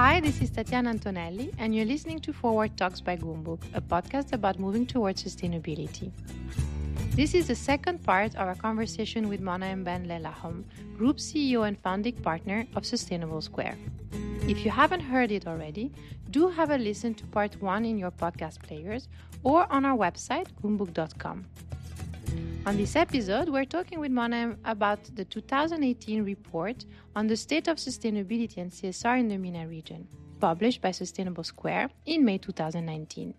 Hi, this is Tatiana Antonelli, and you're listening to Forward Talks by Goumbook, a podcast about moving towards sustainability. This is the second part of our conversation with Monem Ben Lellahom, Group CEO and founding partner of Sustainable Square. If you haven't heard it already, do have a listen to part one in your podcast players or on our website, goumbook.com. On this episode, we're talking with Monem about the 2018 report on the state of sustainability and CSR in the MENA region, published by Sustainable Square in May 2019.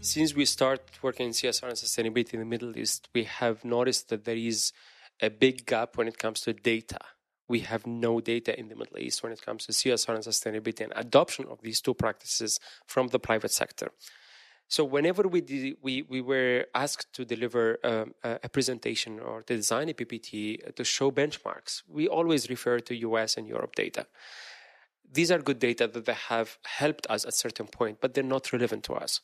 Since we start working in CSR and sustainability in the Middle East, we have noticed that there is a big gap when it comes to data. We have no data in the Middle East when it comes to CSR and sustainability and adoption of these two practices from the private sector. So whenever we we we were asked to deliver um, a presentation or to design a PPT to show benchmarks, we always refer to US and Europe data. These are good data that they have helped us at certain point, but they're not relevant to us.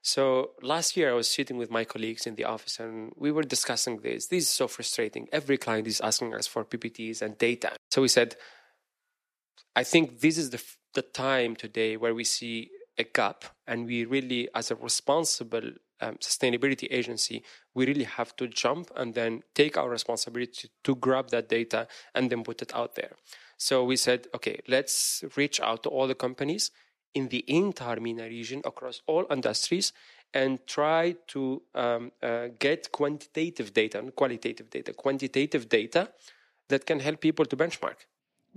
So last year I was sitting with my colleagues in the office and we were discussing this. This is so frustrating. Every client is asking us for PPTs and data. So we said, I think this is the, the time today where we see a gap and we really as a responsible um, sustainability agency we really have to jump and then take our responsibility to, to grab that data and then put it out there. So we said okay let's reach out to all the companies in the entire MENA region across all industries and try to um, uh, get quantitative data and qualitative data quantitative data that can help people to benchmark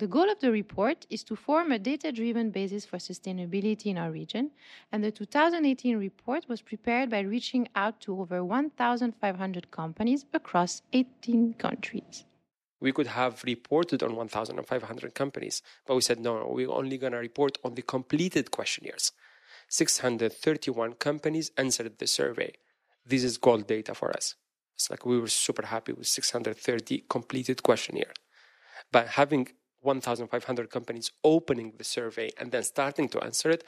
the goal of the report is to form a data driven basis for sustainability in our region, and the 2018 report was prepared by reaching out to over 1,500 companies across 18 countries. We could have reported on 1,500 companies, but we said no, we're only going to report on the completed questionnaires. 631 companies answered the survey. This is gold data for us. It's like we were super happy with 630 completed questionnaire. But having 1,500 companies opening the survey and then starting to answer it,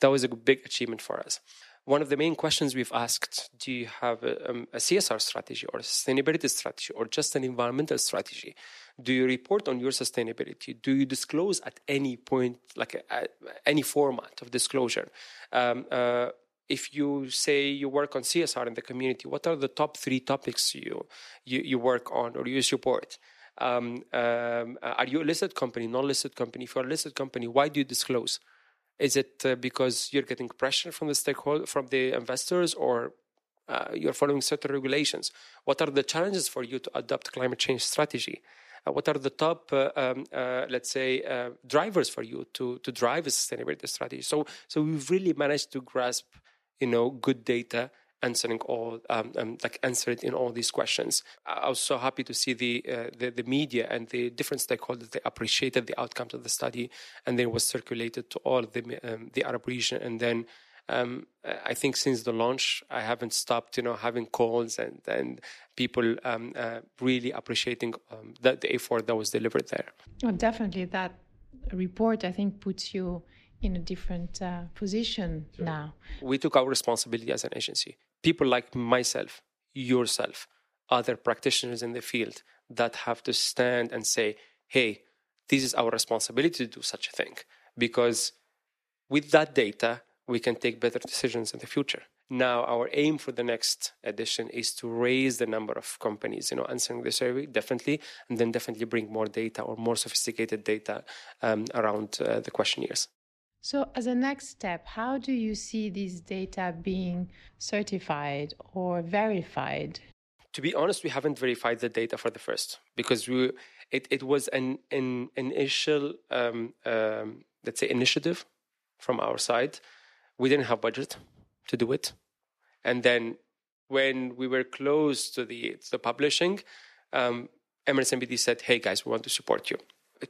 that was a big achievement for us. One of the main questions we've asked do you have a, um, a, CSR strategy or a sustainability strategy or just an environmental strategy? Do you report on your sustainability? Do you disclose at any point, like a, a, any format of disclosure? Um, uh, if you say you work on CSR in the community, what are the top three topics you, you, you work on or you support? Um, um, are you a listed company, non-listed company? If you're a listed company, why do you disclose? Is it uh, because you're getting pressure from the stakeholder, from the investors, or uh, you're following certain regulations? What are the challenges for you to adopt climate change strategy? Uh, what are the top, uh, um, uh, let's say, uh, drivers for you to to drive a sustainability strategy? So, so we've really managed to grasp, you know, good data answering all um, um, like answered in all these questions. I was so happy to see the, uh, the, the media and the different stakeholders they appreciated the outcomes of the study, and then was circulated to all the um, the Arab region, and then. Um, I think since the launch, I haven't stopped, you know, having calls and and people um, uh, really appreciating um, the, the effort that was delivered there. Well, definitely, that report I think puts you in a different uh, position sure. now. We took our responsibility as an agency people like myself, yourself, other practitioners in the field that have to stand and say, hey, this is our responsibility to do such a thing. Because with that data, we can take better decisions in the future. Now, our aim for the next edition is to raise the number of companies, you know, answering the survey, definitely, and then definitely bring more data or more sophisticated data um, around uh, the questionnaires. So, as a next step, how do you see these data being certified or verified? To be honest, we haven't verified the data for the first because we it, it was an, an initial um, um, let's say initiative from our side. We didn't have budget to do it, and then when we were close to the to the publishing, um, Emirates NBD said, "Hey guys, we want to support you."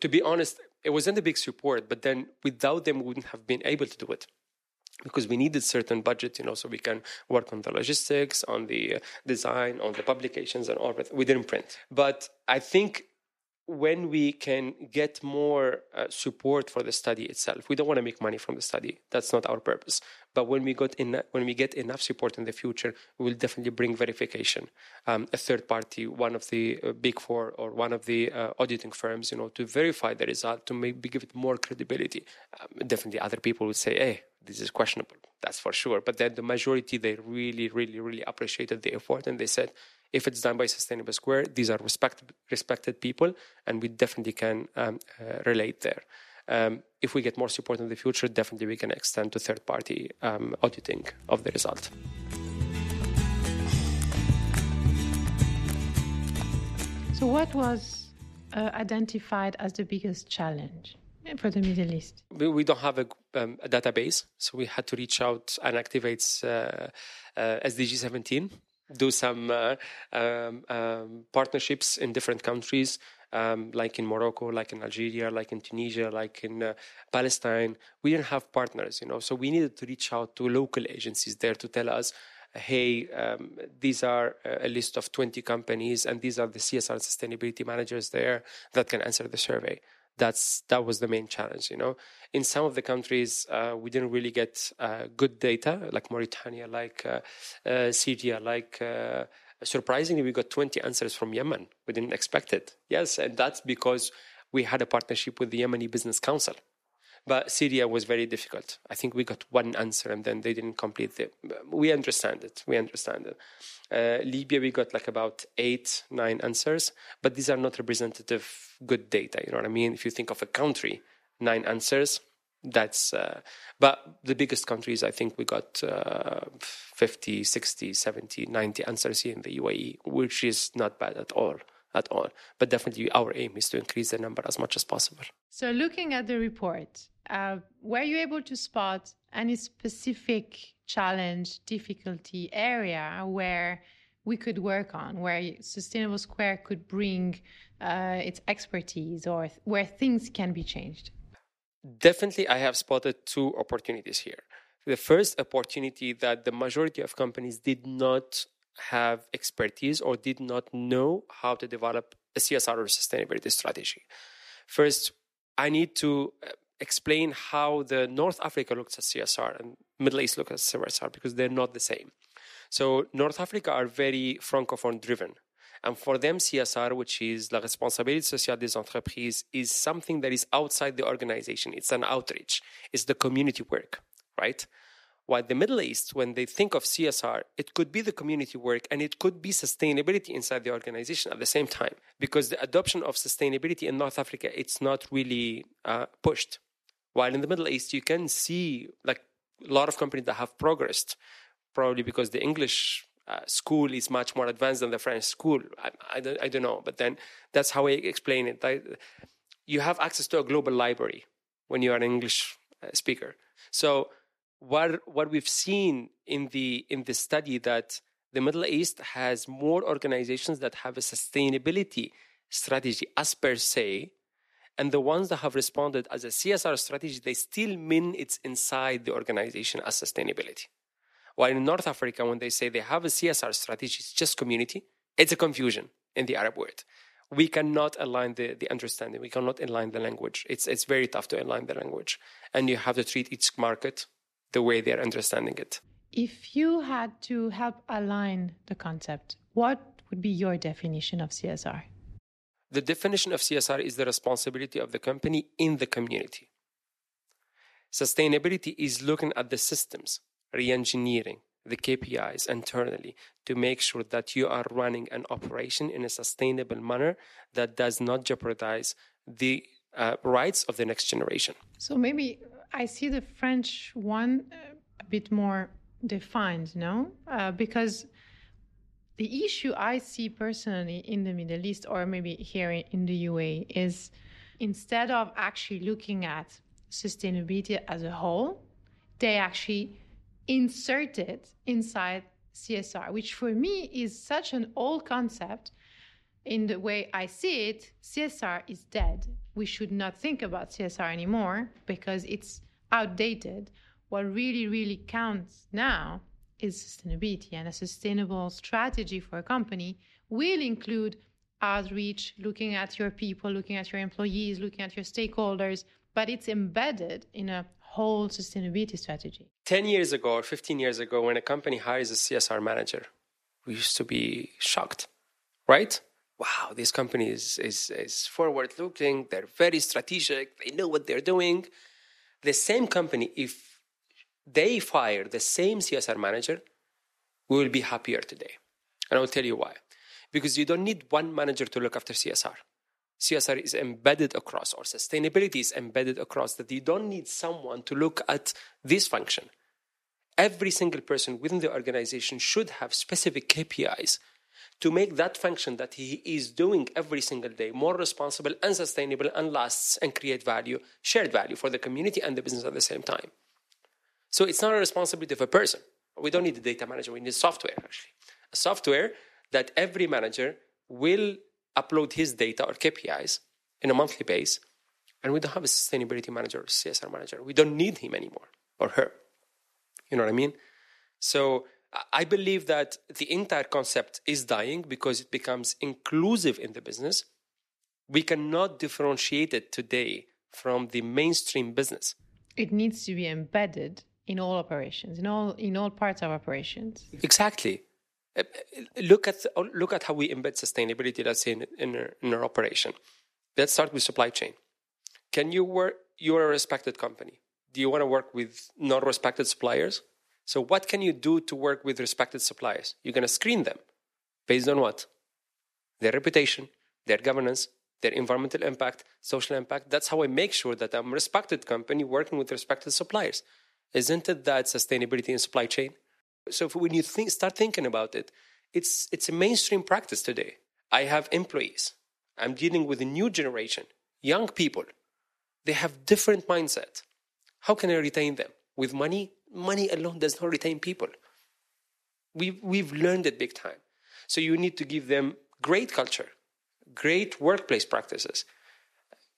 To be honest, it wasn't a big support, but then without them, we wouldn't have been able to do it because we needed certain budget, you know, so we can work on the logistics, on the uh, design, on the publications, and all that. We didn't print, but I think when we can get more uh, support for the study itself, we don't want to make money from the study. That's not our purpose. But when we got in, when we get enough support in the future, we will definitely bring verification, um, a third party, one of the uh, big four or one of the uh, auditing firms, you know, to verify the result to maybe give it more credibility. Um, definitely, other people would say, "Hey, this is questionable." That's for sure. But then the majority, they really, really, really appreciated the effort, and they said, if it's done by Sustainable Square, these are respected respected people, and we definitely can um, uh, relate there. Um, if we get more support in the future, definitely we can extend to third party um, auditing of the result. So, what was uh, identified as the biggest challenge? for the Middle East? We, we don't have a, um, a, database, so we had to reach out and activate uh, uh, SDG 17 do some uh, um, um, partnerships in different countries, um, like in Morocco, like in Algeria, like in Tunisia, like in uh, Palestine. We didn't have partners, you know, so we needed to reach out to local agencies there to tell us, hey, um, these are a list of 20 companies, and these are the CSR sustainability managers there that can answer the survey that's that was the main challenge you know? In some of the countries uh, we didn't really get uh, good data like mauritania like uh, uh syria like uh, surprisingly we got 20 answers from yemen. We didn't expect it. Yes and that's because we had a partnership with the yemeni business council but Syria was very difficult. I think we got one answer and then they didn't complete it. We understand it. We understand it. Uh, Libya, we got like about eight, nine answers, but these are not representative good data. You know what I mean? If you think of a country, nine answers, that's uh, but the biggest countries i think we got uh, 50 60 70 90 answers here in the uae which is not bad at all at all but definitely our aim is to increase the number as much as possible so looking at the report uh, were you able to spot any specific challenge, difficulty area where we could work on, where Sustainable Square could bring uh, its expertise or th- where things can be changed? Definitely, I have spotted two opportunities here. The first opportunity that the majority of companies did not have expertise or did not know how to develop a CSR or sustainability strategy. First, I need to uh, explain how the North Africa looks at CSR and Middle East looks at CSR because they're not the same. So North Africa are very francophone driven. And for them, CSR, which is la responsabilité sociale des entreprises, is something that is outside the organization. It's an outreach. It's the community work, right? While the Middle East, when they think of CSR, it could be the community work and it could be sustainability inside the organization at the same time. Because the adoption of sustainability in North Africa, it's not really uh, pushed. While in the Middle East, you can see like a lot of companies that have progressed, probably because the English uh, school is much more advanced than the French school. I, I, don't, I don't know, but then that's how I explain it. I, you have access to a global library when you are an English uh, speaker. So what what we've seen in the in the study that the Middle East has more organizations that have a sustainability strategy as per se and the ones that have responded as a CSR strategy, they still mean it's inside the organization as sustainability. While in North Africa, when they say they have a CSR strategy, it's just community, it's a confusion in the Arab world. We cannot align the, the understanding, we cannot align the language. It's, it's very tough to align the language. And you have to treat each market the way they're understanding it. If you had to help align the concept, what would be your definition of CSR? The definition of CSR is the responsibility of the company in the community. Sustainability is looking at the systems, re engineering the KPIs internally to make sure that you are running an operation in a sustainable manner that does not jeopardize the uh, rights of the next generation. So maybe I see the French one uh, a bit more defined, no? Uh, because the issue I see personally in the Middle East or maybe here in the UAE is instead of actually looking at sustainability as a whole, they actually insert it inside CSR, which for me is such an old concept. In the way I see it, CSR is dead. We should not think about CSR anymore because it's outdated. What really, really counts now is sustainability and a sustainable strategy for a company will include outreach, looking at your people, looking at your employees, looking at your stakeholders, but it's embedded in a whole sustainability strategy. 10 years ago or 15 years ago, when a company hires a CSR manager, we used to be shocked, right? Wow, this company is, is, is forward looking, they're very strategic, they know what they're doing. The same company, if they fire the same CSR manager, we will be happier today. And I'll tell you why. Because you don't need one manager to look after CSR. CSR is embedded across, or sustainability is embedded across, that you don't need someone to look at this function. Every single person within the organization should have specific KPIs to make that function that he is doing every single day more responsible and sustainable and lasts and create value, shared value for the community and the business at the same time. So it's not a responsibility of a person. We don't need a data manager, we need software actually. A software that every manager will upload his data or KPIs in a monthly base, and we don't have a sustainability manager or CSR manager. We don't need him anymore or her. You know what I mean? So I believe that the entire concept is dying because it becomes inclusive in the business. We cannot differentiate it today from the mainstream business. It needs to be embedded in all operations, in all in all parts of operations. Exactly. Uh, look at look at how we embed sustainability. Let's say in, in, our, in our operation. Let's start with supply chain. Can you work? You're a respected company. Do you want to work with non-respected suppliers? So what can you do to work with respected suppliers? You're going to screen them based on what? Their reputation, their governance, their environmental impact, social impact. That's how I make sure that I'm a respected company working with respected suppliers. Isn't it that sustainability in supply chain? So when you think, start thinking about it, it's, it's a mainstream practice today. I have employees. I'm dealing with a new generation, young people. They have different mindset. How can I retain them? With money? Money alone does not retain people. We've, we've learned it big time. So you need to give them great culture, great workplace practices,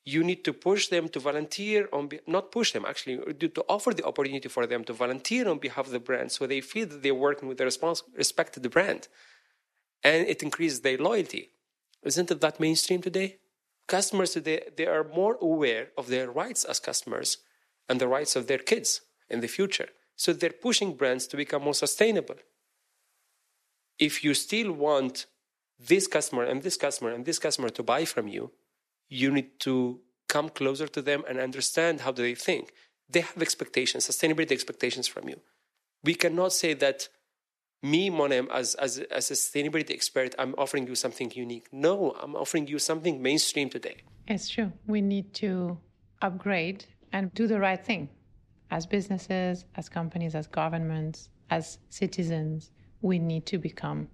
you need to push them to volunteer on be- not push them actually to offer the opportunity for them to volunteer on behalf of the brand so they feel that they're working with the respons- respect to the brand. And it increases their loyalty. Isn't it that mainstream today? Customers today they are more aware of their rights as customers and the rights of their kids in the future so they're pushing brands to become more sustainable if you still want this customer and this customer and this customer to buy from you you need to come closer to them and understand how do they think. They have expectations, sustainability expectations from you. We cannot say that me, Monem, as, as, as a sustainability expert, I'm offering you something unique. No, I'm offering you something mainstream today. It's true. We need to upgrade and do the right thing as businesses, as companies, as governments, as citizens. We need to become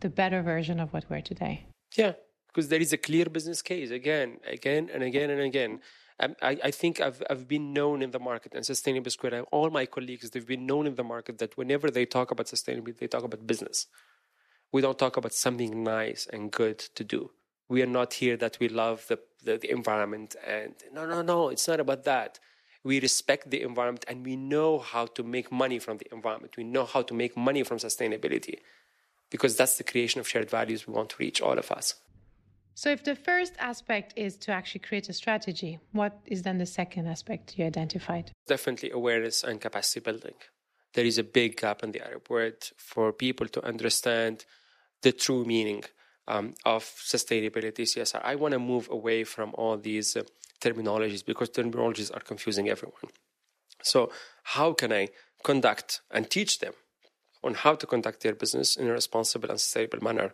the better version of what we're today. Yeah, because there is a clear business case again, again and again and again. Um, I, I, think I've, I've been known in the market and Sustainable Square, all my colleagues, they've been known in the market that whenever they talk about sustainability, they talk about business. We don't talk about something nice and good to do. We are not here that we love the, the, the environment and no, no, no, it's not about that. We respect the environment and we know how to make money from the environment. We know how to make money from sustainability because that's the creation of shared values we want to reach all of us. So, if the first aspect is to actually create a strategy, what is then the second aspect you identified? Definitely awareness and capacity building. There is a big gap in the Arab world for people to understand the true meaning um, of sustainability, CSR. I want to move away from all these uh, terminologies because terminologies are confusing everyone. So, how can I conduct and teach them on how to conduct their business in a responsible and sustainable manner?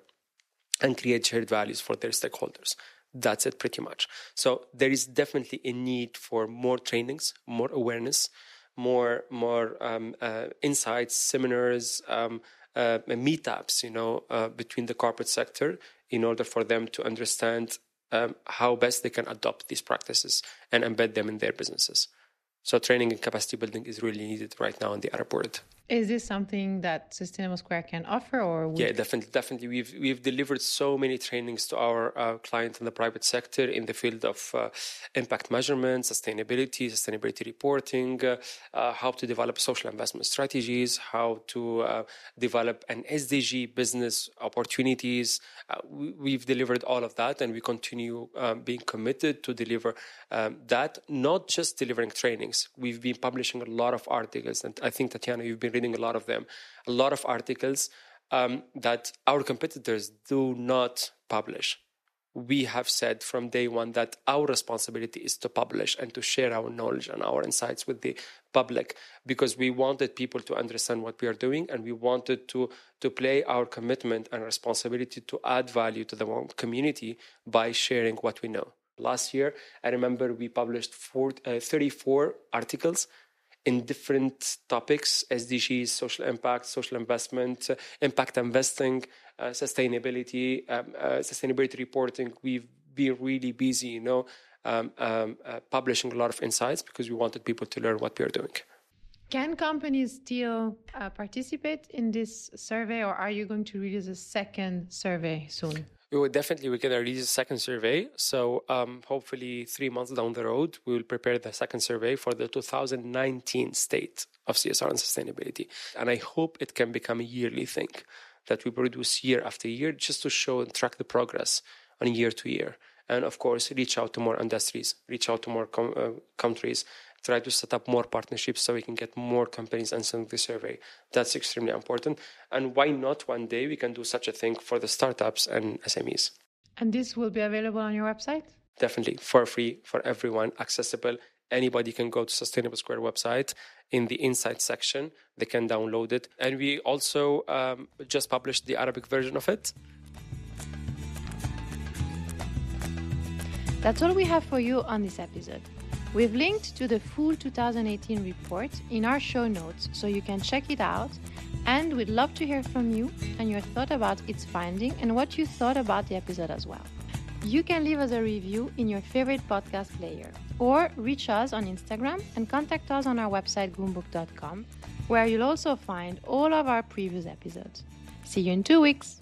and create shared values for their stakeholders. That's it pretty much. So there is definitely a need for more trainings, more awareness, more more um, uh, insights, seminars, um, meetups, you know, uh, between the corporate sector in order for them to understand um, how best they can adopt these practices and embed them in their businesses. So training and capacity building is really needed right now in the Arab world. Is this something that Sustainable Square can offer, or yeah, definitely, definitely. We've we've delivered so many trainings to our uh, clients in the private sector in the field of uh, impact measurement, sustainability, sustainability reporting, uh, uh how to develop social investment strategies, how to uh, develop an SDG business opportunities. Uh, we, have delivered all of that, and we continue um, being committed to deliver um, that. Not just delivering trainings. We've been publishing a lot of articles, and I think Tatiana, you've been reading a lot of them, a lot of articles um, that our competitors do not publish. We have said from day one that our responsibility is to publish and to share our knowledge and our insights with the public because we wanted people to understand what we are doing and we wanted to, to play our commitment and responsibility to add value to the community by sharing what we know. Last year, I remember we published four, uh, 34 articles in different topics SDGs, social impact, social investment, impact investing, uh, sustainability, um, uh, sustainability reporting. We've been really busy, you know, um, um, uh, publishing a lot of insights because we wanted people to learn what we are doing. Can companies still uh, participate in this survey, or are you going to release a second survey soon? We will definitely we're to release a second survey. So um, hopefully three months down the road we will prepare the second survey for the 2019 state of csr and sustainability. And i hope it can become a yearly thing that we produce year after year just to show and track the progress on year to year. And of course reach out to more industries reach out to more com- uh, countries try to set up more partnerships so we can get more companies answering the survey. That's extremely important. And why not one day we can do such a thing for the startups and SMEs? And this will be available on your website? Definitely, for free, for everyone, accessible. Anybody can go to Sustainable Square website in the Insight section. They can download it. And we also um, just published the Arabic version of it. That's all we have for you on this episode. We've linked to the full 2018 report in our show notes so you can check it out. And we'd love to hear from you and your thought about its finding and what you thought about the episode as well. You can leave us a review in your favorite podcast player or reach us on Instagram and contact us on our website goumbook.com where you'll also find all of our previous episodes. See you in two weeks.